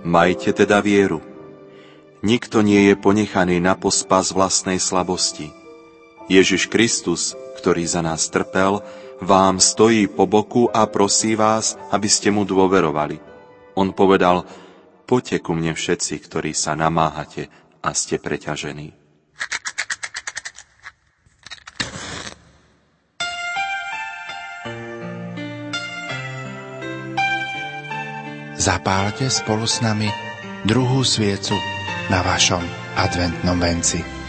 Majte teda vieru. Nikto nie je ponechaný na pospas vlastnej slabosti. Ježiš Kristus, ktorý za nás trpel, vám stojí po boku a prosí vás, aby ste mu dôverovali. On povedal, poďte ku mne všetci, ktorí sa namáhate a ste preťažení. Zapálte spolu s nami druhú sviecu na vašom adventnom venci.